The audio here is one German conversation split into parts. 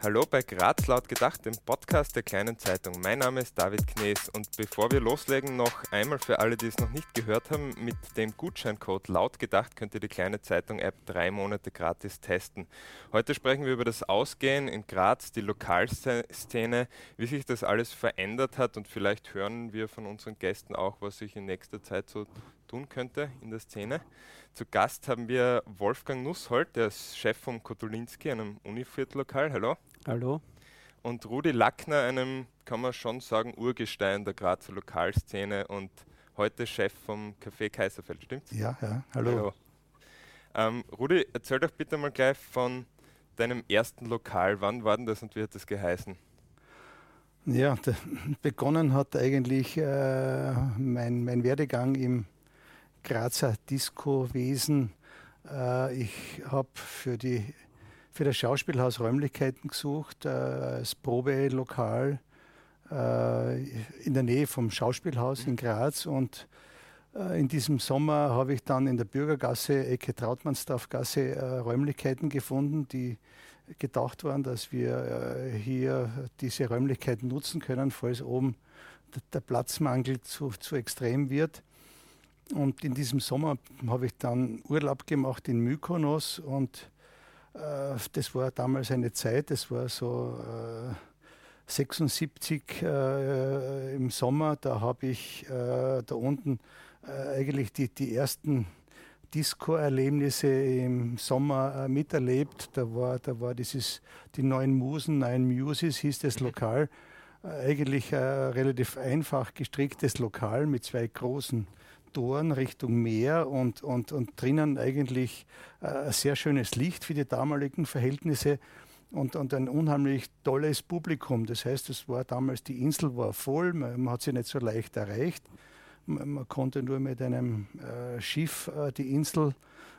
Hallo bei Graz laut gedacht, dem Podcast der kleinen Zeitung. Mein Name ist David Knees und bevor wir loslegen, noch einmal für alle, die es noch nicht gehört haben, mit dem Gutscheincode laut gedacht könnt ihr die kleine Zeitung App drei Monate gratis testen. Heute sprechen wir über das Ausgehen in Graz, die Lokalszene, wie sich das alles verändert hat und vielleicht hören wir von unseren Gästen auch, was sich in nächster Zeit so tun könnte in der Szene. Zu Gast haben wir Wolfgang Nussholt, der ist Chef vom Kotulinski, einem Univiertellokal. Hallo. Hallo. Und Rudi Lackner, einem, kann man schon sagen, Urgestein der Grazer Lokalszene und heute Chef vom Café Kaiserfeld, stimmt's? Ja, ja, hallo. hallo. Ähm, Rudi, erzähl doch bitte mal gleich von deinem ersten Lokal. Wann war denn das und wie hat das geheißen? Ja, begonnen hat eigentlich äh, mein, mein Werdegang im Grazer Disco-Wesen. Äh, ich habe für, für das Schauspielhaus Räumlichkeiten gesucht, äh, als Probelokal äh, in der Nähe vom Schauspielhaus in Graz. Und äh, in diesem Sommer habe ich dann in der Bürgergasse, Ecke Trautmannsdorfgasse, Räumlichkeiten gefunden, die gedacht waren, dass wir hier diese Räumlichkeiten nutzen können, falls oben der Platzmangel zu, zu extrem wird. Und in diesem Sommer habe ich dann Urlaub gemacht in Mykonos und das war damals eine Zeit, das war so äh, 76 äh, im Sommer, da habe ich äh, da unten äh, eigentlich die, die ersten Disco-Erlebnisse im Sommer äh, miterlebt. Da war, da war dieses, die neuen Musen, Nine Muses hieß das Lokal. eigentlich ein relativ einfach gestricktes Lokal mit zwei großen Toren Richtung Meer und, und, und drinnen eigentlich äh, sehr schönes Licht für die damaligen Verhältnisse und, und ein unheimlich tolles Publikum. Das heißt, es war damals, die Insel war voll, man, man hat sie nicht so leicht erreicht. Man, man konnte nur mit einem äh, Schiff äh, die Insel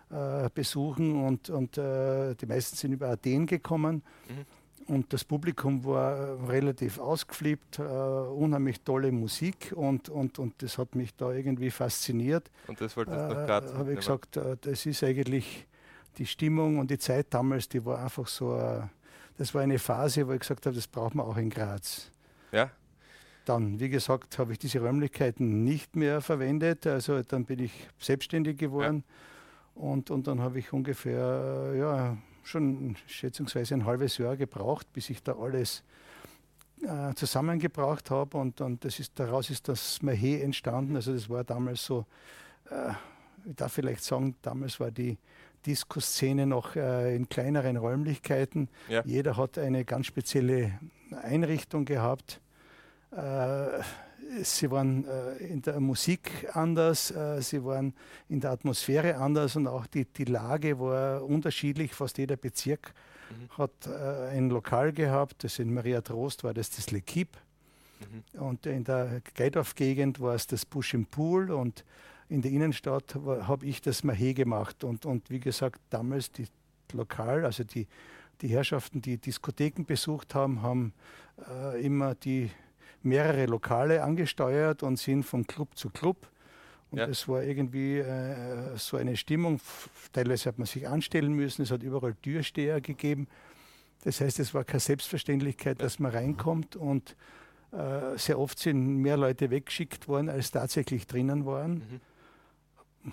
äh, besuchen und, und äh, die meisten sind über Athen gekommen. Mhm. Und das Publikum war äh, relativ ausgeflippt, äh, unheimlich tolle Musik und, und, und das hat mich da irgendwie fasziniert. Und das wolltest du noch gerade äh, Habe ich gesagt, äh, das ist eigentlich die Stimmung und die Zeit damals, die war einfach so, äh, das war eine Phase, wo ich gesagt habe, das braucht man auch in Graz. Ja. Dann, wie gesagt, habe ich diese Räumlichkeiten nicht mehr verwendet, also dann bin ich selbstständig geworden. Ja. Und, und dann habe ich ungefähr, ja, schon schätzungsweise ein halbes Jahr gebraucht, bis ich da alles äh, zusammengebracht habe und, und das ist, daraus ist das Mahé entstanden. Also das war damals so, äh, ich darf vielleicht sagen, damals war die Disco-Szene noch äh, in kleineren Räumlichkeiten. Ja. Jeder hat eine ganz spezielle Einrichtung gehabt. Sie waren äh, in der Musik anders, äh, sie waren in der Atmosphäre anders und auch die, die Lage war unterschiedlich. Fast jeder Bezirk mhm. hat äh, ein Lokal gehabt. Das in Maria Trost war das das L'Equipe. Mhm. Und in der Geidorf-Gegend war es das Busch im Pool und in der Innenstadt habe ich das Mahé gemacht. Und, und wie gesagt, damals die Lokal, also die, die Herrschaften, die Diskotheken besucht haben, haben äh, immer die mehrere Lokale angesteuert und sind von Club zu Club. Und ja. das war irgendwie äh, so eine Stimmung. Teilweise hat man sich anstellen müssen, es hat überall Türsteher gegeben. Das heißt, es war keine Selbstverständlichkeit, dass man reinkommt und äh, sehr oft sind mehr Leute weggeschickt worden, als tatsächlich drinnen waren. Mhm.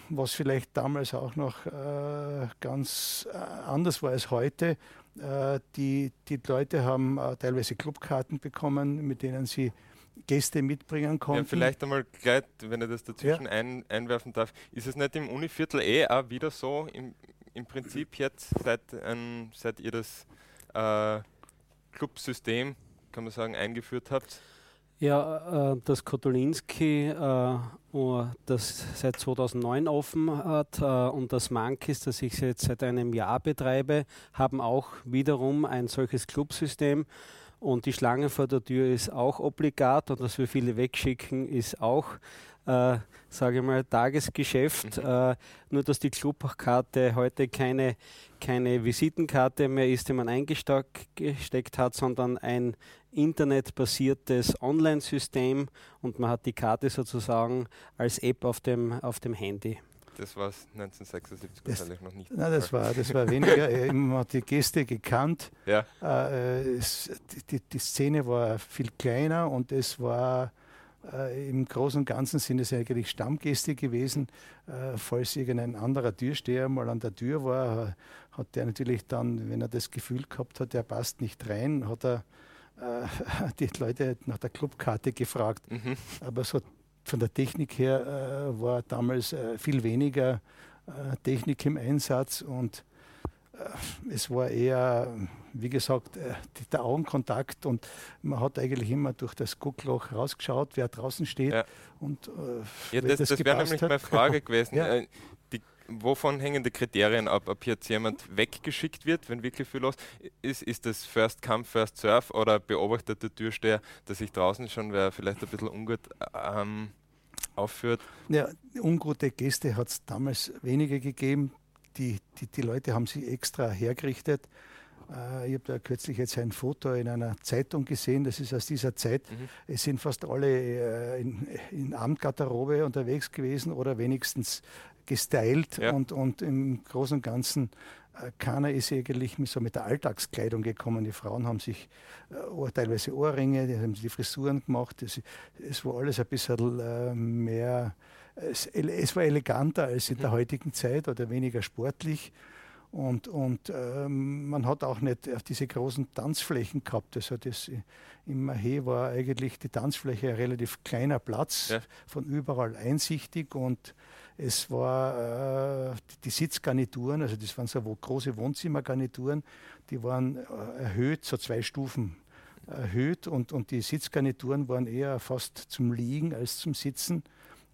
Was vielleicht damals auch noch äh, ganz äh, anders war als heute. Äh, die, die Leute haben äh, teilweise Clubkarten bekommen, mit denen sie Gäste mitbringen konnten. Ja, vielleicht einmal gleich, wenn ich das dazwischen ja. ein, einwerfen darf, ist es nicht im Univiertel eh auch wieder so, im, im Prinzip jetzt, seit, ähm, seit ihr das äh, Clubsystem, kann man sagen, eingeführt habt? Ja, äh, das Kotolinski, äh, das seit 2009 offen hat, äh, und das Mankis, das ich jetzt seit einem Jahr betreibe, haben auch wiederum ein solches Clubsystem. Und die Schlange vor der Tür ist auch obligat und dass wir viele wegschicken, ist auch, äh, sage ich mal, Tagesgeschäft. Mhm. Äh, nur, dass die Clubkarte heute keine, keine Visitenkarte mehr ist, die man eingesteckt hat, sondern ein internetbasiertes Online-System und man hat die Karte sozusagen als App auf dem, auf dem Handy. Das war es 1976 das, wahrscheinlich noch nicht. Nein, das war, das war weniger. Man hat die Gäste gekannt. Ja. Äh, es, die, die, Szene war viel kleiner und es war äh, im Großen und Ganzen sind es eigentlich Stammgäste gewesen. Äh, falls irgendein anderer Türsteher mal an der Tür war, hat der natürlich dann, wenn er das Gefühl gehabt hat, er passt nicht rein, hat er äh, die Leute nach der Clubkarte gefragt. Mhm. Aber so von der Technik her äh, war damals äh, viel weniger äh, Technik im Einsatz und es war eher, wie gesagt, äh, der Augenkontakt und man hat eigentlich immer durch das Guckloch rausgeschaut, wer draußen steht. Ja. Und, ja, das, das, das wäre nämlich hat. meine Frage gewesen. Ja wovon hängen die Kriterien ab, ob jetzt jemand weggeschickt wird, wenn wirklich viel los ist? Ist das First Come, First Serve oder beobachtet der Türsteher, dass sich draußen schon wer vielleicht ein bisschen ungut ähm, aufführt? Ja, ungute Gäste hat es damals weniger gegeben. Die, die, die Leute haben sich extra hergerichtet. Äh, ich habe da kürzlich jetzt ein Foto in einer Zeitung gesehen, das ist aus dieser Zeit. Mhm. Es sind fast alle äh, in, in Abendgarderobe unterwegs gewesen oder wenigstens gestylt ja. und, und im Großen und Ganzen äh, keiner ist eigentlich so mit der Alltagskleidung gekommen. Die Frauen haben sich äh, teilweise Ohrringe, die haben sich die Frisuren gemacht. Es, es war alles ein bisschen äh, mehr, es, es, war eleganter als in mhm. der heutigen Zeit oder weniger sportlich. Und, und ähm, man hat auch nicht auf diese großen Tanzflächen gehabt. Also das, Im Mahé war eigentlich die Tanzfläche ein relativ kleiner Platz, ja. von überall einsichtig und es war äh, die Sitzgarnituren, also das waren so große Wohnzimmergarnituren, die waren äh, erhöht, so zwei Stufen erhöht und, und die Sitzgarnituren waren eher fast zum Liegen als zum Sitzen.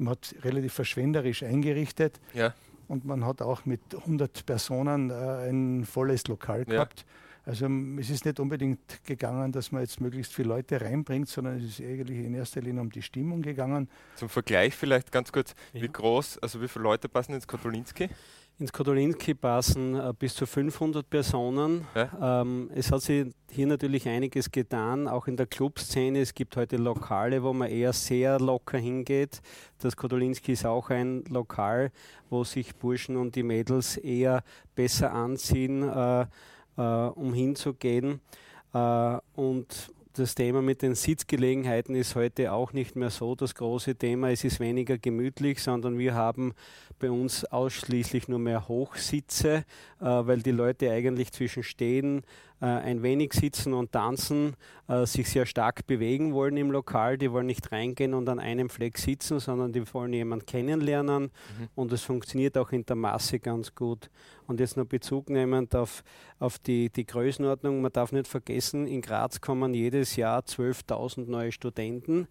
Man hat relativ verschwenderisch eingerichtet. Ja. Und man hat auch mit 100 Personen äh, ein volles Lokal gehabt. Ja. Also es ist nicht unbedingt gegangen, dass man jetzt möglichst viele Leute reinbringt, sondern es ist eigentlich in erster Linie um die Stimmung gegangen. Zum Vergleich vielleicht ganz kurz, ja. wie groß, also wie viele Leute passen ins Kotolinski? Ins Kotolinski passen äh, bis zu 500 Personen. Ja. Ähm, es hat sich hier natürlich einiges getan, auch in der Clubszene. Es gibt heute Lokale, wo man eher sehr locker hingeht. Das Kotolinski ist auch ein Lokal, wo sich Burschen und die Mädels eher besser anziehen. Äh, äh, um hinzugehen. Äh, und das Thema mit den Sitzgelegenheiten ist heute auch nicht mehr so das große Thema. Es ist weniger gemütlich, sondern wir haben bei uns ausschließlich nur mehr Hochsitze, äh, weil die Leute eigentlich zwischen Stehen, ein wenig sitzen und tanzen, äh, sich sehr stark bewegen wollen im Lokal. Die wollen nicht reingehen und an einem Fleck sitzen, sondern die wollen jemanden kennenlernen mhm. und es funktioniert auch in der Masse ganz gut. Und jetzt noch Bezug nehmend auf, auf die, die Größenordnung, man darf nicht vergessen, in Graz kommen jedes Jahr 12.000 neue Studenten.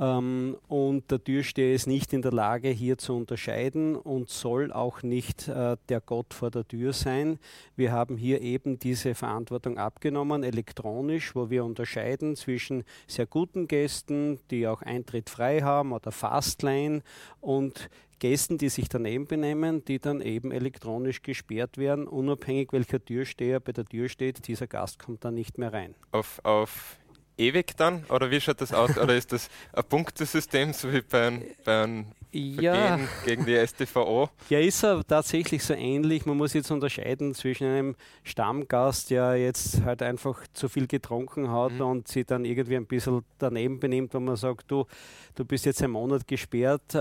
Ähm, und der Türsteher ist nicht in der Lage, hier zu unterscheiden und soll auch nicht äh, der Gott vor der Tür sein. Wir haben hier eben diese Verantwortung abgenommen, elektronisch, wo wir unterscheiden zwischen sehr guten Gästen, die auch Eintritt frei haben oder Fastline und Gästen, die sich daneben benehmen, die dann eben elektronisch gesperrt werden, unabhängig welcher Türsteher bei der Tür steht, dieser Gast kommt dann nicht mehr rein. Auf, auf ewig dann? Oder wie schaut das aus? Oder ist das ein Punktesystem, so wie bei einem, bei einem ja. gegen die STVO? Ja, ist er tatsächlich so ähnlich. Man muss jetzt unterscheiden zwischen einem Stammgast, der jetzt halt einfach zu viel getrunken hat mhm. und sich dann irgendwie ein bisschen daneben benimmt, wenn man sagt, du, du bist jetzt einen Monat gesperrt äh,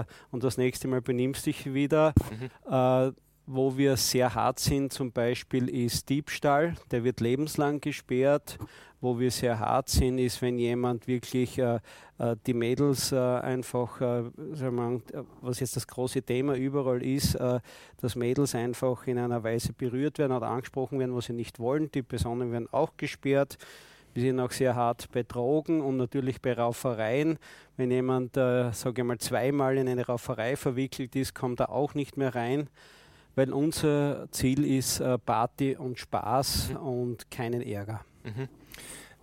äh, und das nächste Mal benimmst dich wieder. Mhm. Äh, wo wir sehr hart sind, zum Beispiel ist Diebstahl, der wird lebenslang gesperrt. Wo wir sehr hart sind, ist, wenn jemand wirklich äh, äh die Mädels äh, einfach, äh, was jetzt das große Thema überall ist, äh, dass Mädels einfach in einer Weise berührt werden oder angesprochen werden, was sie nicht wollen. Die Personen werden auch gesperrt. Wir sind auch sehr hart bei Drogen und natürlich bei Raufereien. Wenn jemand, äh, sage ich mal, zweimal in eine Rauferei verwickelt ist, kommt er auch nicht mehr rein weil unser Ziel ist äh, Party und Spaß mhm. und keinen Ärger. Mhm.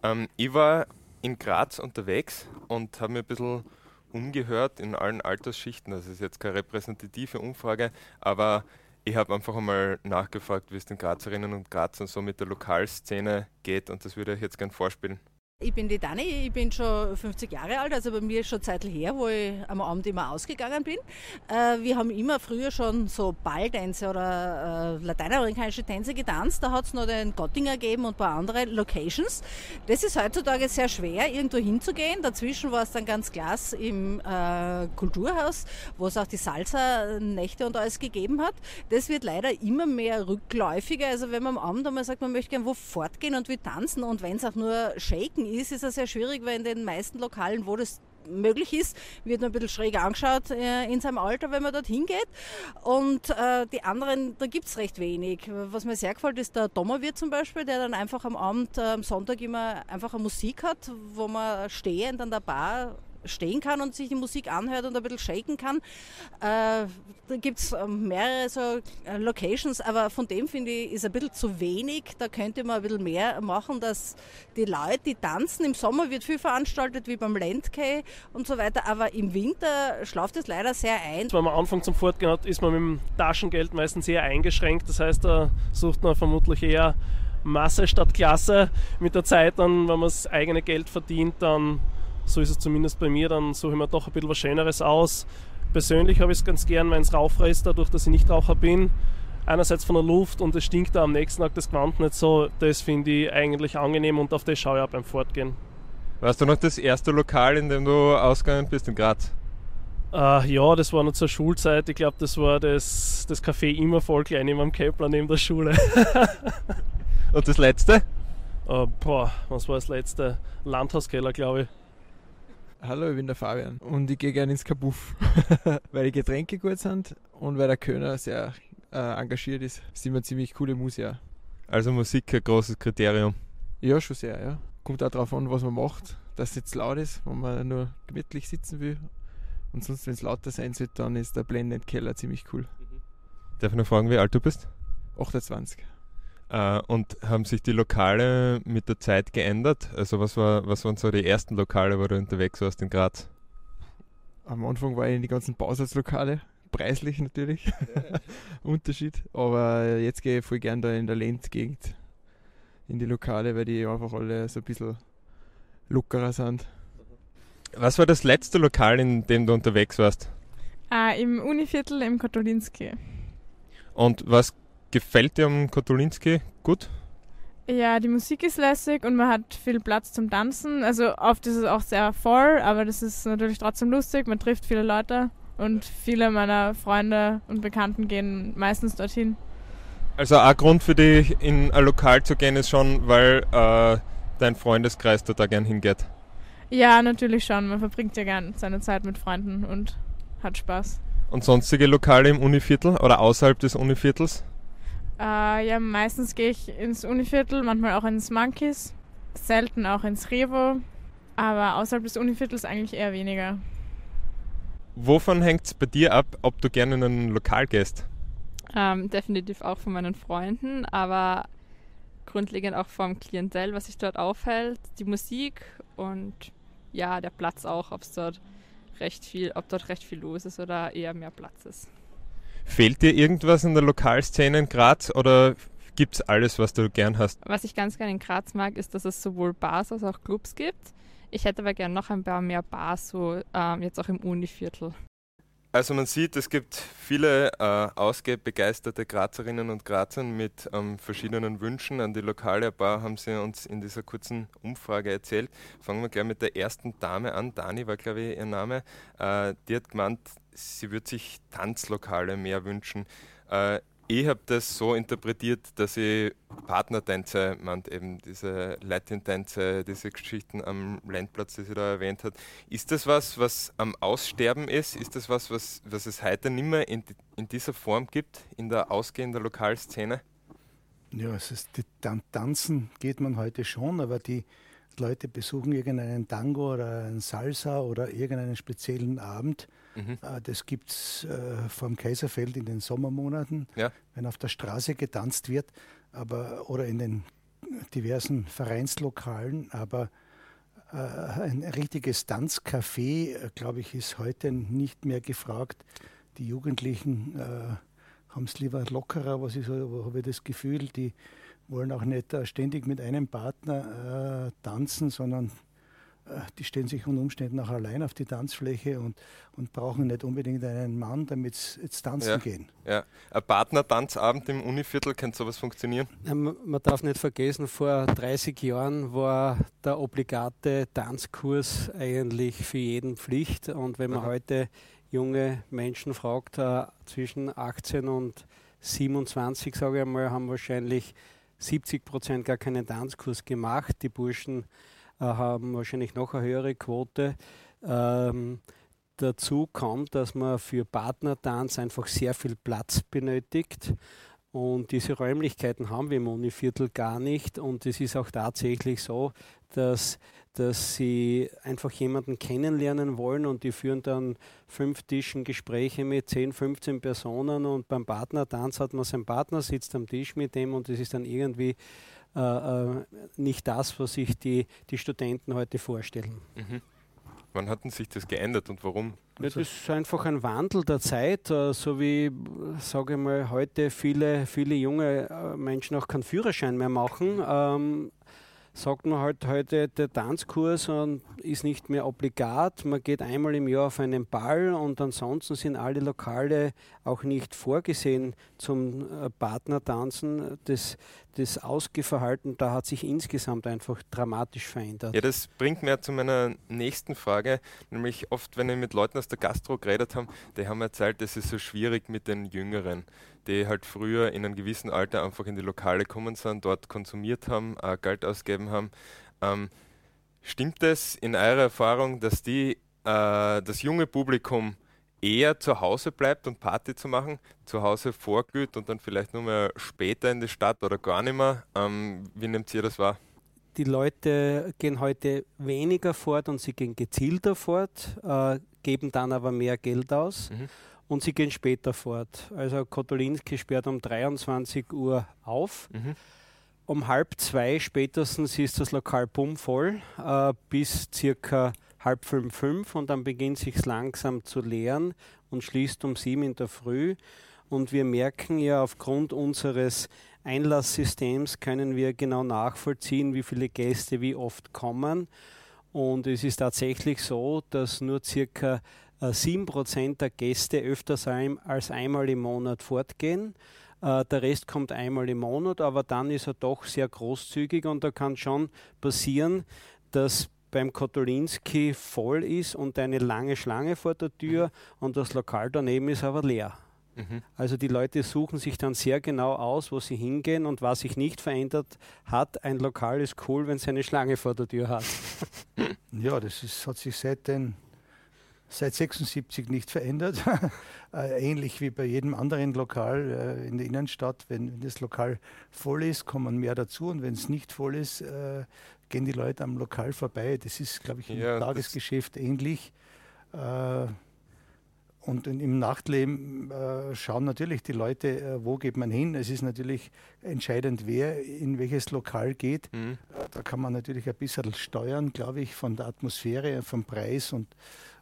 Ähm, ich war in Graz unterwegs und habe mir ein bisschen umgehört in allen Altersschichten. Das ist jetzt keine repräsentative Umfrage, aber ich habe einfach einmal nachgefragt, wie es den Grazerinnen und Grazern so mit der Lokalszene geht und das würde ich jetzt gerne vorspielen. Ich bin die Dani, ich bin schon 50 Jahre alt, also bei mir ist schon Zeit her, wo ich am Abend immer ausgegangen bin. Äh, wir haben immer früher schon so Balltänze oder äh, lateinamerikanische Tänze getanzt. Da hat es noch den Gottinger gegeben und ein paar andere Locations. Das ist heutzutage sehr schwer, irgendwo hinzugehen. Dazwischen war es dann ganz klasse im äh, Kulturhaus, wo es auch die Salsa-Nächte und alles gegeben hat. Das wird leider immer mehr rückläufiger. Also wenn man am Abend einmal sagt, man möchte gerne wo fortgehen und will tanzen und wenn es auch nur shaken ist, ist es sehr schwierig, weil in den meisten Lokalen, wo das möglich ist, wird man ein bisschen schräg angeschaut äh, in seinem Alter, wenn man dorthin geht. Und äh, die anderen, da gibt es recht wenig. Was mir sehr gefällt, ist der Dommerwirt zum Beispiel, der dann einfach am Abend, äh, am Sonntag immer einfach eine Musik hat, wo man stehend an der Bar stehen kann und sich die Musik anhört und ein bisschen shaken kann. Äh, da gibt es ähm, mehrere so äh, Locations, aber von dem finde ich, ist ein bisschen zu wenig. Da könnte man ein bisschen mehr machen, dass die Leute, die tanzen, im Sommer wird viel veranstaltet, wie beim Landkay und so weiter, aber im Winter schlaft es leider sehr ein. Wenn man Anfang zum Fortgehen hat, ist man mit dem Taschengeld meistens sehr eingeschränkt. Das heißt, da sucht man vermutlich eher Masse statt Klasse. Mit der Zeit dann, wenn man das eigene Geld verdient, dann so ist es zumindest bei mir, dann suche ich mir doch ein bisschen was Schöneres aus. Persönlich habe ich es ganz gern, wenn es Rauchfrei ist, dadurch, dass ich nicht Raucher bin. Einerseits von der Luft und es stinkt da am nächsten Tag das Gewand nicht so. Das finde ich eigentlich angenehm und auf das schaue ich auch beim Fortgehen. Warst du noch das erste Lokal, in dem du ausgegangen bist in Graz? Uh, ja, das war noch zur Schulzeit. Ich glaube, das war das, das Café immer voll klein neben am Kepler neben der Schule. und das letzte? Uh, boah, was war das letzte? Landhauskeller, glaube ich. Hallo, ich bin der Fabian und ich gehe gerne ins Kabuff, weil die Getränke gut sind und weil der Kölner sehr äh, engagiert ist. Sind wir ziemlich coole Musiker. Also Musik ein großes Kriterium? Ja, schon sehr, ja. Kommt auch darauf an, was man macht, dass es jetzt laut ist, wenn man nur gemütlich sitzen will. Und sonst, wenn es lauter sein soll, dann ist der Blended Keller ziemlich cool. Darf ich noch fragen, wie alt du bist? 28. Äh, und haben sich die Lokale mit der Zeit geändert? Also was, war, was waren so die ersten Lokale, wo du unterwegs warst in Graz? Am Anfang war ich in die ganzen Bausatzlokale, preislich natürlich, Unterschied. Aber jetzt gehe ich voll gern da in der Lenzgegend in die Lokale, weil die einfach alle so ein bisschen lockerer sind. Was war das letzte Lokal, in dem du unterwegs warst? Äh, Im Univiertel im Kotolinski. Und was gefällt dir am Kotulinski gut? Ja, die Musik ist lässig und man hat viel Platz zum Tanzen. Also oft ist es auch sehr voll, aber das ist natürlich trotzdem lustig. Man trifft viele Leute und viele meiner Freunde und Bekannten gehen meistens dorthin. Also ein Grund für dich in ein Lokal zu gehen ist schon, weil äh, dein Freundeskreis da gern hingeht. Ja, natürlich schon. Man verbringt ja gern seine Zeit mit Freunden und hat Spaß. Und sonstige Lokale im Univiertel oder außerhalb des Univiertels? Äh, ja, meistens gehe ich ins Univiertel, manchmal auch ins Monkeys, selten auch ins Revo, aber außerhalb des Univiertels eigentlich eher weniger. Wovon hängt es bei dir ab, ob du gerne in ein Lokal gehst? Ähm, definitiv auch von meinen Freunden, aber grundlegend auch vom Klientel, was sich dort aufhält, die Musik und ja, der Platz auch, ob dort recht viel, ob dort recht viel los ist oder eher mehr Platz ist. Fehlt dir irgendwas in der Lokalszene in Graz oder gibt es alles, was du gern hast? Was ich ganz gerne in Graz mag, ist, dass es sowohl Bars als auch Clubs gibt. Ich hätte aber gerne noch ein paar mehr Bars, so ähm, jetzt auch im Univiertel. Also man sieht, es gibt viele äh, ausgebegeisterte Grazerinnen und Grazer mit ähm, verschiedenen Wünschen an die lokale Bar, haben sie uns in dieser kurzen Umfrage erzählt. Fangen wir gleich mit der ersten Dame an. Dani war, glaube ich, ihr Name. Äh, die hat gemeint, sie würde sich Tanzlokale mehr wünschen. Äh, ich habe das so interpretiert, dass ich Partnertänze meint, eben diese Latin-Tänze, diese Geschichten am Landplatz, die sie da erwähnt hat. Ist das was, was am Aussterben ist? Ist das was, was, was es heute nicht mehr in, in dieser Form gibt, in der ausgehenden Lokalszene? Ja, es ist, die Tanzen geht man heute schon, aber die Leute besuchen irgendeinen Tango oder einen Salsa oder irgendeinen speziellen Abend Mhm. Äh, das gibt es äh, vom Kaiserfeld in den Sommermonaten, ja. wenn auf der Straße getanzt wird, aber oder in den diversen Vereinslokalen, aber äh, ein richtiges Tanzcafé, äh, glaube ich, ist heute nicht mehr gefragt. Die Jugendlichen äh, haben es lieber lockerer, was ich so, habe ich das Gefühl, die wollen auch nicht ständig mit einem Partner tanzen, sondern die stellen sich unter Umständen auch allein auf die Tanzfläche und, und brauchen nicht unbedingt einen Mann, damit sie jetzt tanzen Ja. gehen. Ja. Ein Partnertanzabend im Univiertel, könnte sowas funktionieren? Ja, man man darf nicht vergessen, vor 30 Jahren war der obligate Tanzkurs eigentlich für jeden Pflicht. Und wenn man Aha. heute junge Menschen fragt, äh, zwischen 18 und 27, sage ich einmal, haben wahrscheinlich 70 Prozent gar keinen Tanzkurs gemacht. Die Burschen äh, haben wahrscheinlich noch eine höhere Quote. Ähm, dazu kommt, dass man für Partnertanz einfach sehr viel Platz benötigt. Und diese Räumlichkeiten haben wir im Univiertel gar nicht. Und es ist auch tatsächlich so, dass, dass sie einfach jemanden kennenlernen wollen und die führen dann fünf Tischen Gespräche mit 10, 15 Personen und beim Partnertanz hat man seinen Partner, sitzt am Tisch mit dem und es ist dann irgendwie äh, äh, nicht das, was sich die, die Studenten heute vorstellen. Mhm. Wann hat denn sich das geändert und warum? Ja, das ist einfach ein Wandel der Zeit, äh, so wie, sage ich mal, heute viele, viele junge äh, Menschen auch keinen Führerschein mehr machen. Sagt man halt heute, der Tanzkurs ist nicht mehr obligat. Man geht einmal im Jahr auf einen Ball und ansonsten sind alle Lokale auch nicht vorgesehen zum äh, Partnertanzen. Das, das Ausgehverhalten, da hat sich insgesamt einfach dramatisch verändert. Ja, das bringt mir zu meiner nächsten Frage, nämlich oft, wenn ich mit Leuten aus der Gastro geredet habe, die haben erzählt, es ist so schwierig mit den Jüngeren, die halt früher in einem gewissen Alter einfach in die Lokale gekommen sind, dort konsumiert haben, äh, Geld ausgegeben haben. Ähm, stimmt es in eurer Erfahrung, dass die, äh, das junge Publikum eher zu Hause bleibt und Party zu machen, zu Hause vorglüht und dann vielleicht nur mehr später in die Stadt oder gar nicht mehr? Ähm, wie nehmt ihr das wahr? die Leute gehen heute weniger fort und sie gehen gezielter fort, äh, geben dann aber mehr Geld aus Mhm. Und sie gehen später fort. Also Kotolinski sperrt um 23 Uhr auf. Mhm. Um halb zwei spätestens ist das Lokal bummvoll äh, bis circa halb fünf, fünf und dann beginnt sich langsam zu leeren und schließt um sieben in der Früh. Und wir merken ja aufgrund unseres Einlasssystems können wir genau nachvollziehen, wie viele Gäste wie oft kommen. Und es ist tatsächlich so, dass nur circa äh, 7% der Gäste öfters als einmal im Monat fortgehen. Äh, Der Rest kommt einmal im Monat, aber dann ist er doch sehr großzügig und da kann schon passieren, dass beim Kotolinski voll ist und eine lange Schlange vor der Tür und das Lokal daneben ist aber leer. Mhm. Also die Leute suchen sich dann sehr genau aus, wo sie hingehen und was sich nicht verändert hat. Ein Lokal ist cool, wenn es eine Schlange vor der Tür hat. Ja, das ist, hat sich seit, den, seit 76 nicht verändert. äh, ähnlich wie bei jedem anderen Lokal äh, in der Innenstadt. Wenn, das Lokal voll ist, kommen mehr dazu und wenn es nicht voll ist, äh, gehen die Leute am Lokal vorbei. Das ist, glaube ich, im Ja, Tagesgeschäft ähnlich. Äh, und im Nachtleben äh, schauen natürlich die Leute, äh, wo geht man hin. Es ist natürlich entscheidend, wer in welches Lokal geht. Mhm. Da kann man natürlich ein bisschen steuern, glaube ich, von der Atmosphäre, vom Preis und,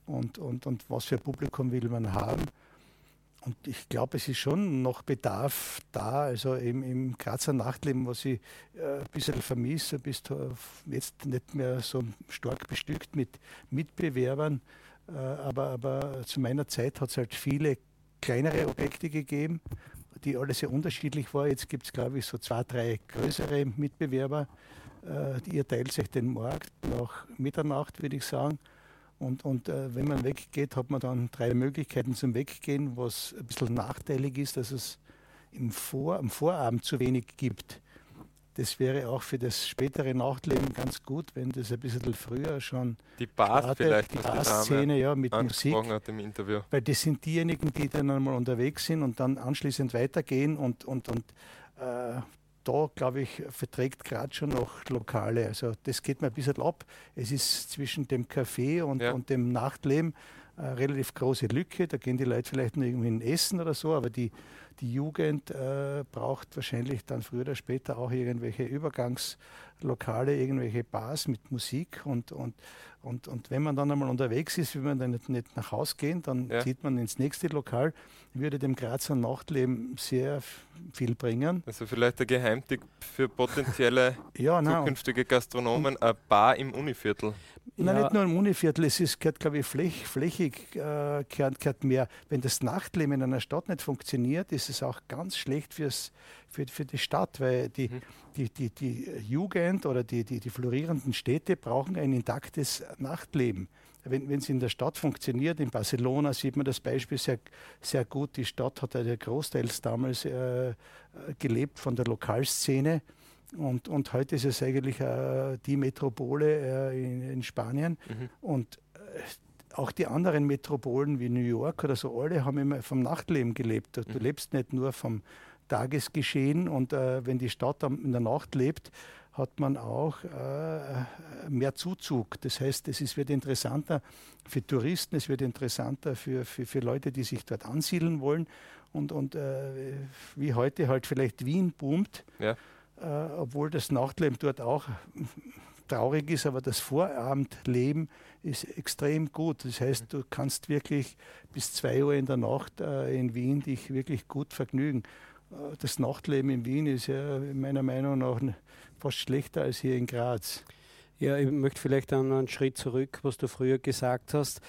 und, und, und was für ein Publikum will man haben. Und ich glaube, es ist schon noch Bedarf da, also im, im Grazer Nachtleben, was ich äh, ein bisschen vermisse, bist jetzt nicht mehr so stark bestückt mit Mitbewerbern, äh, aber, aber zu meiner Zeit hat es halt viele kleinere Objekte gegeben, die alle sehr unterschiedlich waren. Jetzt gibt es, glaube ich, so zwei, drei größere Mitbewerber. Äh, ihr teilt sich den Markt nach Mitternacht, würde ich sagen. Und, und äh, wenn man weggeht, hat man dann drei Möglichkeiten zum Weggehen, was ein bisschen nachteilig ist, dass es im Vor, am Vorabend zu wenig gibt. Das wäre auch für das spätere Nachtleben ganz gut, wenn das ein bisschen früher schon Die Bars startet, vielleicht, die Barszene, ja, mit Musik. hat im Interview. Weil das sind diejenigen, die dann einmal unterwegs sind und dann anschließend weitergehen und, und, und äh, da, glaube ich, verträgt gerade schon noch Lokale. Also das geht mir ein bisschen ab. Es ist zwischen dem Café und, Ja. und dem Nachtleben eine relativ große Lücke. Da gehen die Leute vielleicht nur irgendwie in Essen oder so, aber die, die Jugend äh, braucht wahrscheinlich dann früher oder später auch irgendwelche Übergangslokale, irgendwelche Bars mit Musik und, und, und, und wenn man dann einmal unterwegs ist, will man dann nicht, nicht nach Hause gehen, dann Ja. zieht man ins nächste Lokal, würde dem Grazer Nachtleben sehr viel bringen. Also vielleicht der Geheimtipp für potenzielle Ja, nein, zukünftige Gastronomen, eine Bar im Univiertel. Nein, Ja. nicht nur im Univiertel, es ist, gehört, glaube ich, fläch, flächig äh, gehört, gehört mehr. Wenn das Nachtleben in einer Stadt nicht funktioniert, ist es auch ganz schlecht fürs, für, für die Stadt, weil die, Mhm. die, die, die Jugend oder die, die, die florierenden Städte brauchen ein intaktes Nachtleben. Wenn es in der Stadt funktioniert, in Barcelona sieht man das Beispiel sehr, sehr gut. Die Stadt hat ja großteils damals äh, äh, gelebt von der Lokalszene. Und, und heute ist es eigentlich äh, die Metropole äh, in, in Spanien. Mhm. Und äh, auch die anderen Metropolen wie New York oder so, alle haben immer vom Nachtleben gelebt. Du, Mhm. lebst nicht nur vom Tagesgeschehen. Und äh, wenn die Stadt in der Nacht lebt, hat man auch äh, mehr Zuzug. Das heißt, es ist, wird interessanter für Touristen, es wird interessanter für, für, für Leute, die sich dort ansiedeln wollen. Und, und äh, wie heute halt vielleicht Wien boomt, Ja. Äh, obwohl das Nachtleben dort auch traurig ist, aber das Vorabendleben ist extrem gut. Das heißt, du kannst wirklich bis zwei Uhr in der Nacht äh, in Wien dich wirklich gut vergnügen. Äh, Das Nachtleben in Wien ist ja meiner Meinung nach fast schlechter als hier in Graz. Ja, ich möchte vielleicht einen Schritt zurück, was du früher gesagt hast.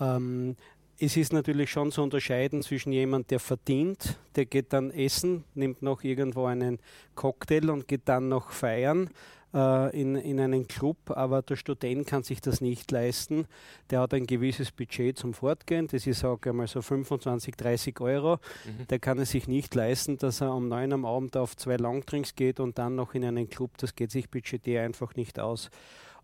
Ähm, es ist natürlich schon zu unterscheiden zwischen jemand, der verdient, der geht dann essen, nimmt noch irgendwo einen Cocktail und geht dann noch feiern äh, in, in einen Club, aber der Student kann sich das nicht leisten. Der hat ein gewisses Budget zum Fortgehen, das ist, sage ich mal, so 25, 30 Euro. Mhm. Der kann es sich nicht leisten, dass er um neun am Abend auf zwei Longdrinks geht und dann noch in einen Club. Das geht sich budgetär einfach nicht aus.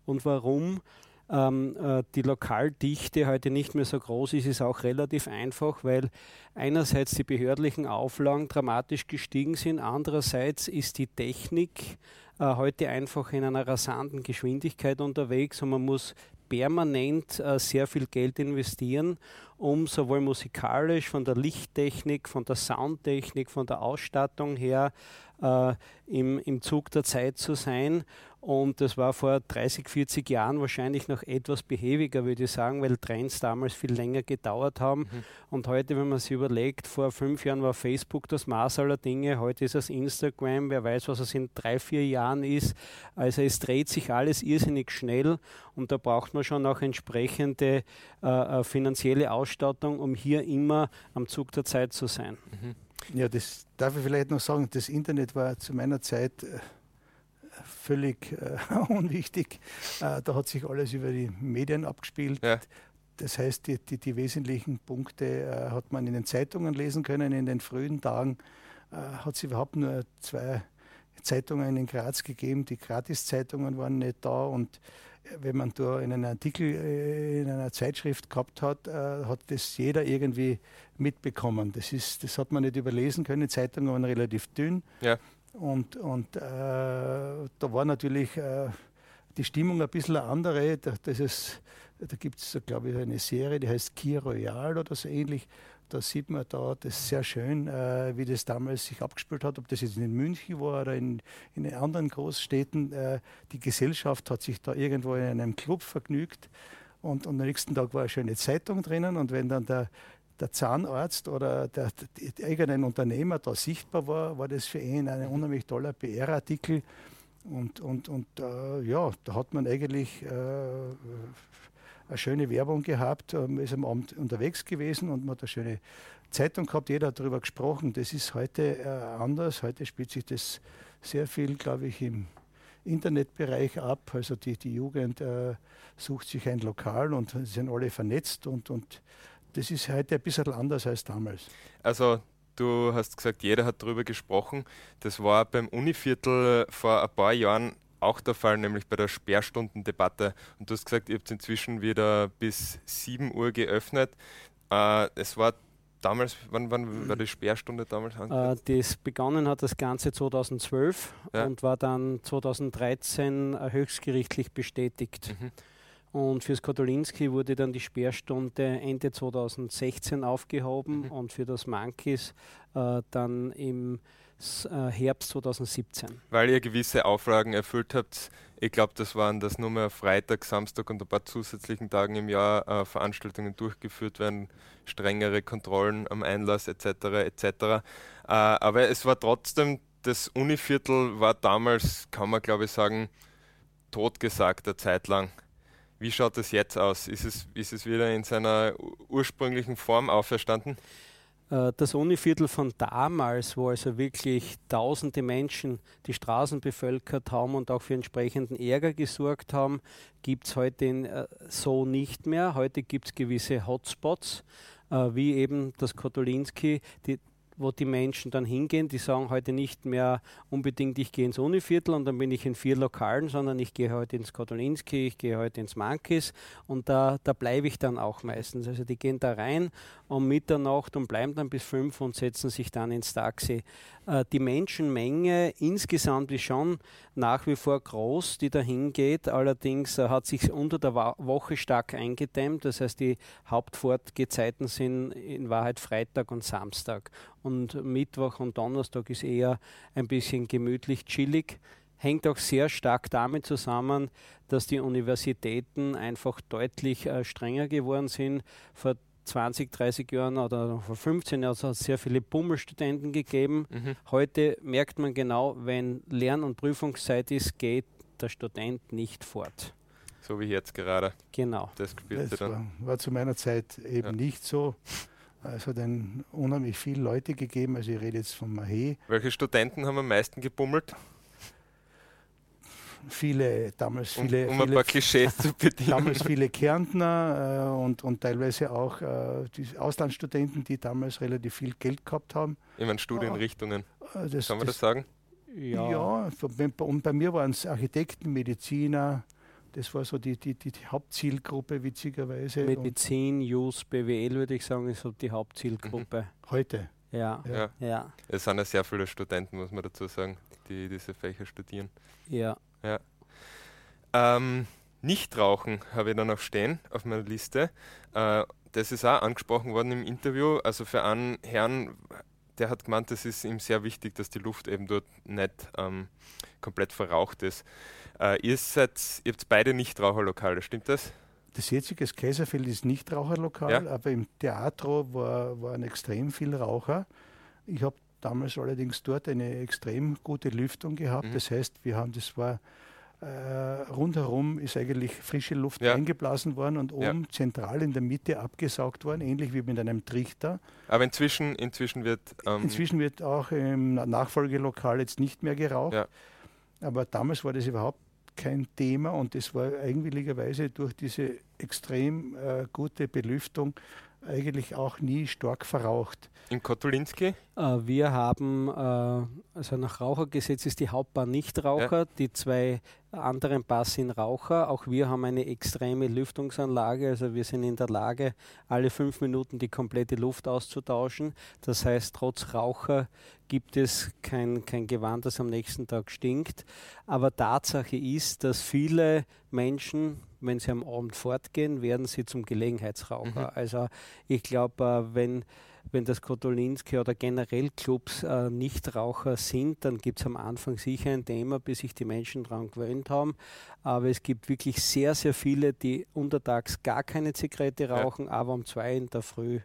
Und warum ähm, äh, die Lokaldichte heute nicht mehr so groß ist, ist auch relativ einfach, weil einerseits die behördlichen Auflagen dramatisch gestiegen sind, andererseits ist die Technik äh, heute einfach in einer rasanten Geschwindigkeit unterwegs und man muss permanent äh, sehr viel Geld investieren, um sowohl musikalisch von der Lichttechnik, von der Soundtechnik, von der Ausstattung her äh, im, im Zug der Zeit zu sein. Und das war vor 30, 40 Jahren wahrscheinlich noch etwas behäbiger, würde ich sagen, weil Trends damals viel länger gedauert haben. Mhm. Und heute, wenn man sich überlegt, vor fünf Jahren war Facebook das Maß aller Dinge, heute ist es Instagram, wer weiß, was es in drei, vier Jahren ist. Also es dreht sich alles irrsinnig schnell und da braucht man schon auch entsprechende äh, äh, finanzielle Ausstattung, um hier immer am Zug der Zeit zu sein. Mhm. Ja, das darf ich vielleicht noch sagen. Das Internet war zu meiner Zeit äh, völlig äh, unwichtig. Äh, da hat sich alles über die Medien abgespielt. Ja. Das heißt, die, die, die wesentlichen Punkte äh, hat man in den Zeitungen lesen können. In den frühen Tagen äh, hat es überhaupt nur zwei Zeitungen in Graz gegeben. Die Gratiszeitungen waren nicht da und wenn man da einen Artikel äh, in einer Zeitschrift gehabt hat, äh, hat das jeder irgendwie mitbekommen. Das, ist, das hat man nicht überlesen können. Die Zeitungen waren relativ dünn. Ja. Und, und äh, da war natürlich äh, die Stimmung ein bisschen eine andere. Da, das ist, da gibt es, glaube ich, eine Serie, die heißt Key Royal oder so ähnlich. Da sieht man da das sehr schön, äh, wie das damals sich abgespielt hat, ob das jetzt in München war oder in, in anderen Großstädten. Äh, die Gesellschaft hat sich da irgendwo in einem Club vergnügt und, und am nächsten Tag war eine schöne Zeitung drinnen und wenn dann der, der Zahnarzt oder der, der, irgendein Unternehmer da sichtbar war, war das für ihn ein unheimlich toller PR-Artikel. Und, und, und äh, ja, da hat man eigentlich äh, eine schöne Werbung gehabt, äh, man ist am Abend unterwegs gewesen und man hat eine schöne Zeitung gehabt, jeder hat darüber gesprochen. Das ist heute äh, anders. Heute spielt sich das sehr viel, glaube ich, im Internetbereich ab. Also die, die Jugend äh, sucht sich ein Lokal und sind alle vernetzt und, und das ist heute ein bisschen anders als damals. Also du hast gesagt, jeder hat darüber gesprochen. Das war beim Univiertel vor ein paar Jahren auch der Fall, nämlich bei der Sperrstundendebatte. Und du hast gesagt, ihr habt inzwischen wieder bis 7 Uhr geöffnet. Äh, es war damals, wann, wann war die Sperrstunde damals? Äh, das begonnen hat das Ganze 2012 Ja. und war dann 2013 äh, höchstgerichtlich bestätigt. Mhm. Und fürs Kotolinski wurde dann die Sperrstunde Ende 2016 aufgehoben Mhm. und für das Monkeys äh, dann im Herbst 2017. Weil ihr gewisse Auflagen erfüllt habt. Ich glaube, das waren, dass nur mehr Freitag, Samstag und ein paar zusätzlichen Tagen im Jahr äh, Veranstaltungen durchgeführt werden, strengere Kontrollen am Einlass etc. etc. Äh, aber es war trotzdem, das Univiertel war damals, kann man glaube ich sagen, totgesagt eine Zeit lang. Wie schaut es jetzt aus? Ist es, ist es wieder in seiner ursprünglichen Form auferstanden? Äh, Das Univiertel von damals, wo also wirklich tausende Menschen die Straßen bevölkert haben und auch für entsprechenden Ärger gesorgt haben, gibt es heute in, äh, so nicht mehr. Heute gibt es gewisse Hotspots, äh, wie eben das Kotolinski, die, wo die Menschen dann hingehen. Die sagen heute nicht mehr unbedingt, ich gehe ins Univiertel und dann bin ich in vier Lokalen, sondern ich gehe heute ins Kotolinski, ich gehe heute ins Monkeys und da, da bleibe ich dann auch meistens. Also die gehen da rein um Mitternacht und bleiben dann bis fünf und setzen sich dann ins Taxi. Äh, die Menschenmenge insgesamt ist schon nach wie vor groß, die dahin geht. Allerdings äh, hat sich unter der Woche stark eingedämmt. Das heißt, die Hauptfortgezeiten sind in Wahrheit Freitag und Samstag. Und Mittwoch und Donnerstag ist eher ein bisschen gemütlich, chillig. Hängt auch sehr stark damit zusammen, dass die Universitäten einfach deutlich äh, strenger geworden sind. Vor 20, 30 Jahren oder vor 15 Jahren hat es sehr viele Bummelstudenten gegeben. Mhm. Heute merkt man genau, wenn Lern- und Prüfungszeit ist, geht der Student nicht fort. So wie jetzt gerade. Genau. Das Das war, war zu meiner Zeit eben Ja. nicht so. Es hat ein unheimlich viele Leute gegeben. Also ich rede jetzt von Mahé. Welche Studenten haben am meisten gebummelt? Viele, damals Um, viele, um ein viele paar Klischees zu bedienen. damals viele Kärntner äh, und, und teilweise auch äh, die Auslandsstudenten, die damals relativ viel Geld gehabt haben. Ich meine Studienrichtungen. Äh, das, Kann man das das, sagen? ja, bei- und bei mir waren es Architekten, Mediziner. Das war so die, die, die, die Hauptzielgruppe, witzigerweise. Medizin, Jus, BWL würde ich sagen, ist so die Hauptzielgruppe. heute. Ja, Ja. ja, Es sind ja sehr viele Studenten, muss man dazu sagen, die diese Fächer studieren. ja. Ähm, Nichtrauchen habe ich da noch stehen auf meiner Liste. Äh, das ist auch angesprochen worden im Interview. Also für einen Herrn, der hat gemeint, es ist ihm sehr wichtig, dass die Luft eben dort nicht ähm, komplett verraucht ist. Äh, ihr, seid, ihr habt beide Nichtraucherlokale, stimmt das? Das jetzige Kaiserfeld ist nicht Raucherlokal, Ja. aber im Theatro war, waren extrem viele Raucher. Ich habe damals allerdings dort eine extrem gute Lüftung gehabt. Mhm. Das heißt, wir haben, das war äh, rundherum ist eigentlich frische Luft Ja. eingeblasen worden und Ja. oben zentral in der Mitte abgesaugt worden, ähnlich wie mit einem Trichter. Aber inzwischen, inzwischen wird. Ähm, Inzwischen wird auch im Nachfolgelokal jetzt nicht mehr geraucht. Ja. Aber damals war das überhaupt kein Thema und es war eigenwilligerweise durch diese extrem äh, gute Belüftung eigentlich auch nie stark verraucht. in Kotulinski? Äh, wir haben, äh, also nach Rauchergesetz ist die Hauptbahn Nichtraucher, die zwei anderen Bars sind Raucher. Auch wir haben eine extreme Lüftungsanlage, also wir sind in der Lage, alle fünf Minuten die komplette Luft auszutauschen. Das heißt, trotz Raucher gibt es kein, kein Gewand, das am nächsten Tag stinkt. Aber Tatsache ist, dass viele Menschen, wenn sie am Abend fortgehen, werden sie zum Gelegenheitsraucher. Mhm. Also ich glaube, äh, wenn wenn das Kotolinski oder generell Clubs äh, Nichtraucher sind, dann gibt es am Anfang sicher ein Thema, bis sich die Menschen daran gewöhnt haben. Aber es gibt wirklich sehr, sehr viele, die untertags gar keine Zigarette Ja. rauchen, aber um zwei in der Früh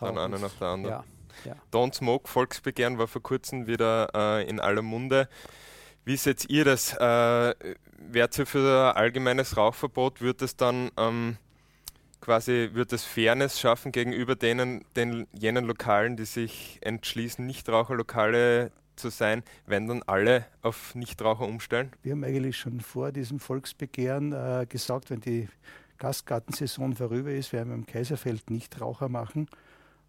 Dann rauchen. einer nach der anderen. Ja. Don't Smoke Volksbegehren war vor kurzem wieder äh, in aller Munde. Wie seht ihr das? Äh, Wärt ihr für ein allgemeines Rauchverbot? Wird es dann ähm, quasi, wird es Fairness schaffen gegenüber denen, den, jenen Lokalen, die sich entschließen, Nichtraucherlokale zu sein, wenn dann alle auf Nichtraucher umstellen? Wir haben eigentlich schon vor diesem Volksbegehren äh, gesagt, wenn die Gastgartensaison vorüber ist, werden wir im Kaiserfeld nicht Raucher machen.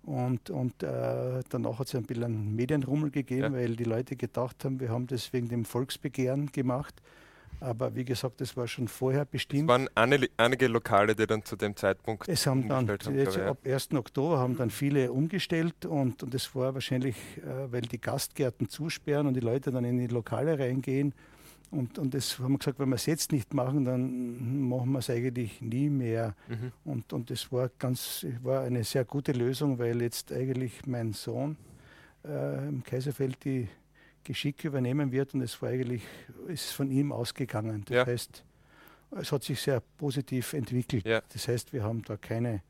Und, und äh, danach hat es ein bisschen einen Medienrummel gegeben, Ja. weil die Leute gedacht haben, wir haben das wegen dem Volksbegehren gemacht. Aber wie gesagt, das war schon vorher Es bestimmt. waren eine, einige Lokale, die dann zu dem Zeitpunkt Es haben dann umgestellt haben, jetzt ab 1. Oktober haben dann viele umgestellt und, und das war wahrscheinlich, äh, weil die Gastgärten zusperren und die Leute dann in die Lokale reingehen Und, und das haben wir gesagt, wenn wir es jetzt nicht machen, dann machen wir es eigentlich nie mehr. Mhm. Und, und das war ganz, war eine sehr gute Lösung, weil jetzt eigentlich mein Sohn äh, im Kaiserfeld die Geschicke übernehmen wird und es war eigentlich, ist von ihm ausgegangen. Das Ja. heißt, es hat sich sehr positiv entwickelt. Ja. Das heißt, wir haben da keine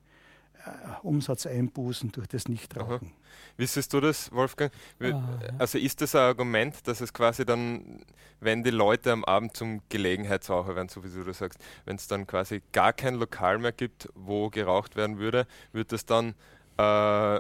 äh, Umsatzeinbußen durch das Nichtrauchen. Wie siehst du das, Wolfgang? Wie- Ah, ja. Also ist das ein Argument, dass es quasi dann, wenn die Leute am Abend zum Gelegenheitsraucher werden, so wie du das sagst, wenn es dann quasi gar kein Lokal mehr gibt, wo geraucht werden würde, wird das dann äh,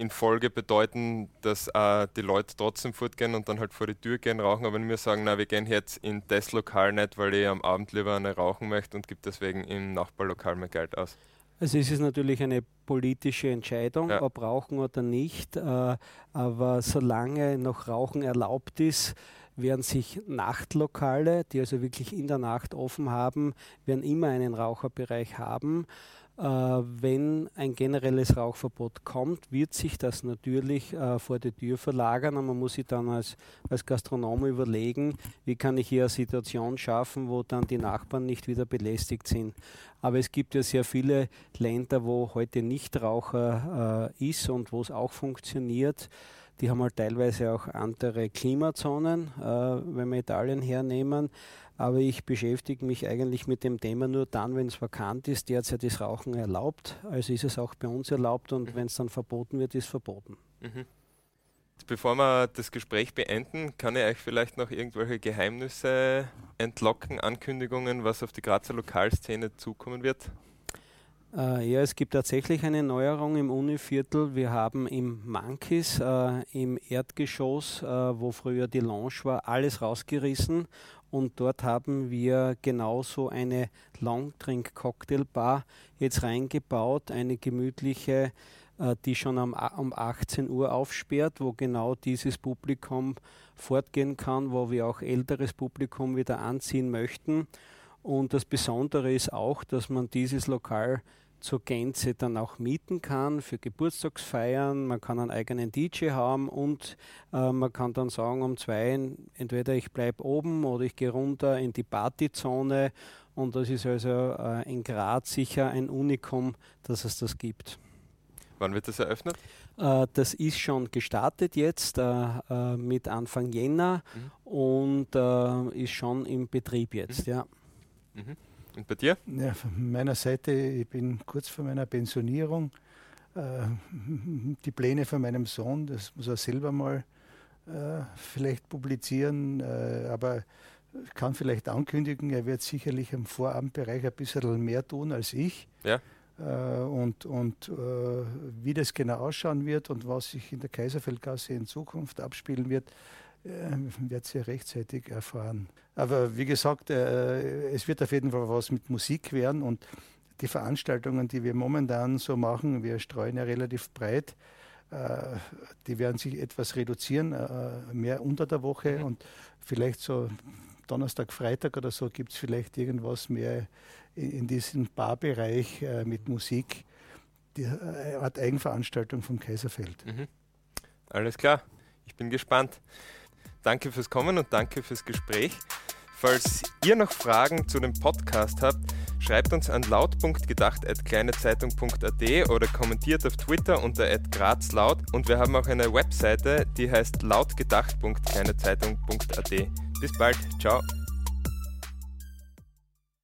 in Folge bedeuten, dass äh, die Leute trotzdem fortgehen und dann halt vor die Tür gehen rauchen, aber wenn wir sagen, na, wir gehen jetzt in das Lokal nicht, weil ich am Abend lieber eine rauchen möchte und gibt deswegen im Nachbarlokal mehr Geld aus. Also es ist natürlich eine politische Entscheidung, Ja. ob Rauchen oder nicht. Äh, aber solange noch Rauchen erlaubt ist, werden sich Nachtlokale, die also wirklich in der Nacht offen haben, werden immer einen Raucherbereich haben. Äh, wenn ein generelles Rauchverbot kommt, wird sich das natürlich äh, vor die Tür verlagern und man muss sich dann als, als Gastronom überlegen, wie kann ich hier eine Situation schaffen, wo dann die Nachbarn nicht wieder belästigt sind. Aber es gibt ja sehr viele Länder, wo heute Nichtraucher äh, ist und wo es auch funktioniert. Die haben halt teilweise auch andere Klimazonen, äh, wenn wir Italien hernehmen. Aber ich beschäftige mich eigentlich mit dem Thema nur dann, wenn es vakant ist. Derzeit ist Rauchen erlaubt, also ist es auch bei uns erlaubt und wenn es dann verboten wird, ist verboten. Mhm. Bevor wir das Gespräch beenden, kann ich euch vielleicht noch irgendwelche Geheimnisse entlocken, Ankündigungen, was auf die Grazer Lokalszene zukommen wird? Äh, ja, es gibt tatsächlich eine Neuerung im Univiertel. Wir haben im Monkeys, äh, im Erdgeschoss, äh, wo früher die Lounge war, alles rausgerissen und dort haben wir genauso eine Longdrink-Cocktailbar jetzt reingebaut, eine gemütliche, äh, die schon am, um 18 Uhr aufsperrt, wo genau dieses Publikum fortgehen kann, wo wir auch älteres Publikum wieder anziehen möchten. Und das Besondere ist auch, dass man dieses Lokal zur Gänze dann auch mieten kann für Geburtstagsfeiern. Man kann einen eigenen DJ haben und äh, man kann dann sagen um zwei, entweder ich bleibe oben oder ich gehe runter in die Partyzone. Und das ist also äh, in Graz sicher ein Unikum, dass es das gibt. Wann wird das eröffnet? Äh, das ist schon gestartet jetzt äh, äh, mit Anfang Jänner und äh, ist schon im Betrieb jetzt, ja. Mhm. Und bei dir? Ja, von meiner Seite, ich bin kurz vor meiner Pensionierung. Äh, die Pläne von meinem Sohn, das muss er selber mal äh, vielleicht publizieren, äh, aber ich kann vielleicht ankündigen, er wird sicherlich im Vorabendbereich ein bisschen mehr tun als ich. Ja. Äh, und und äh, wie das genau ausschauen wird und was sich in der Kaiserfeldgasse in Zukunft abspielen wird, äh, wird sie rechtzeitig erfahren. Aber wie gesagt, äh, es wird auf jeden Fall was mit Musik werden und die Veranstaltungen, die wir momentan so machen, wir streuen ja relativ breit, äh, die werden sich etwas reduzieren, äh, mehr unter der Woche und vielleicht so Donnerstag, Freitag oder so gibt es vielleicht irgendwas mehr in, diesem Barbereich mit Musik, die Art Eigenveranstaltung vom Kaiserfeld. Mhm. Alles klar, ich bin gespannt. Danke fürs Kommen und danke fürs Gespräch. Falls ihr noch Fragen zu dem Podcast habt, schreibt uns an laut.gedacht.kleinezeitung.at oder kommentiert auf Twitter unter @grazlaut und wir haben auch eine Webseite, die heißt lautgedacht.kleinezeitung.at. Bis bald, ciao.